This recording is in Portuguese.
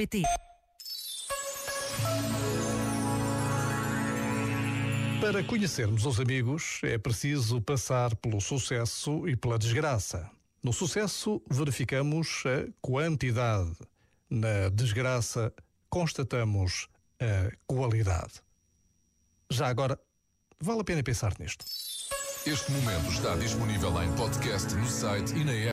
pt Para conhecermos os amigos, é preciso passar pelo sucesso e pela desgraça. No sucesso, verificamos a quantidade. Na desgraça, constatamos a qualidade. Já agora, vale a pena pensar nisto. Este momento está disponível em podcast no site e na app.